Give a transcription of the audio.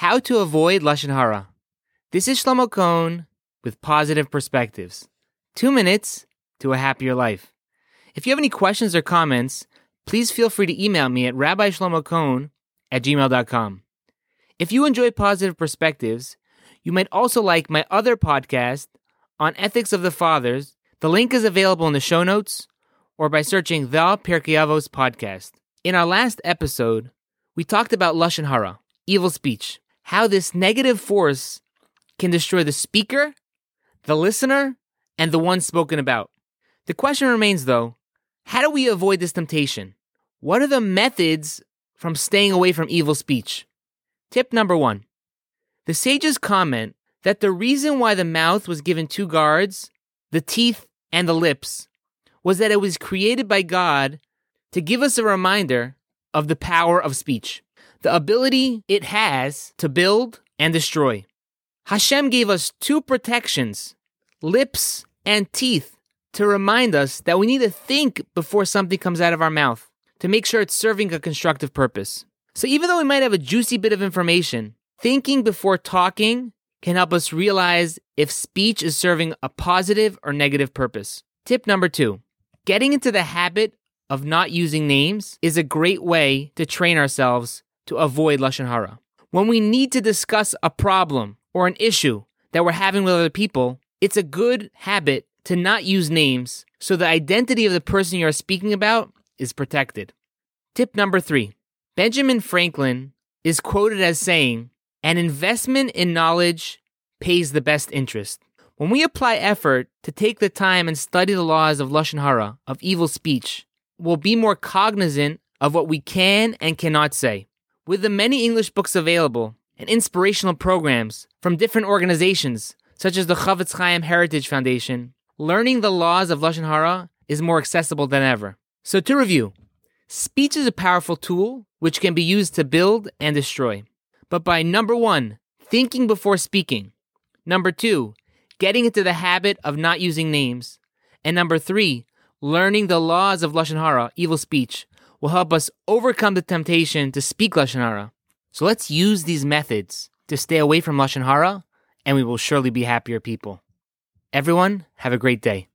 How to avoid lashon hara. This is Shlomo Cohn with positive perspectives. Two minutes to a happier life. If you have any questions or comments, please feel free to email me at rabbishlomocohn at gmail.com. If you enjoy positive perspectives, you might also like my other podcast on ethics of the fathers. The link is available in the show notes or by searching the Pirkei Avos podcast. In our last episode, we talked about lashon hara, evil speech, how this negative force can destroy the speaker, the listener, and the one spoken about. The question remains, though, how do we avoid this temptation? What are the methods from staying away from evil speech? Tip number one the sages comment that the reason why the mouth was given two guards, the teeth and the lips, was that it was created by God to give us a reminder of the power of speech, the ability it has to build and destroy. Hashem gave us two protections, lips and teeth, to remind us that we need to think before something comes out of our mouth to make sure it's serving a constructive purpose. So even though we might have a juicy bit of information, thinking before talking can help us realize if speech is serving a positive or negative purpose. Tip number two getting into the habit of not using names is a great way to train ourselves to avoid Lashon Hara. When we need to discuss a problem or an issue that we're having with other people, it's a good habit to not use names so the identity of the person you're speaking about is protected. Tip number three Benjamin Franklin is quoted as saying, An investment in knowledge pays the best interest. When we apply effort to take the time and study the laws of Lashon Hara, of evil speech, we'll be more cognizant of what we can and cannot say. With the many English books available and inspirational programs from different organizations, such as the Chofetz Chaim Heritage Foundation, learning the laws of Lashon Hara is more accessible than ever. So to review, speech is a powerful tool which can be used to build and destroy. But by number one, thinking before speaking. Number two, getting into the habit of not using names. And number three, learning the laws of Lashon Hara, evil speech, will help us overcome the temptation to speak Lashon Hara. So let's use these methods to stay away from Lashon Hara, and we will surely be happier people. Everyone, have a great day.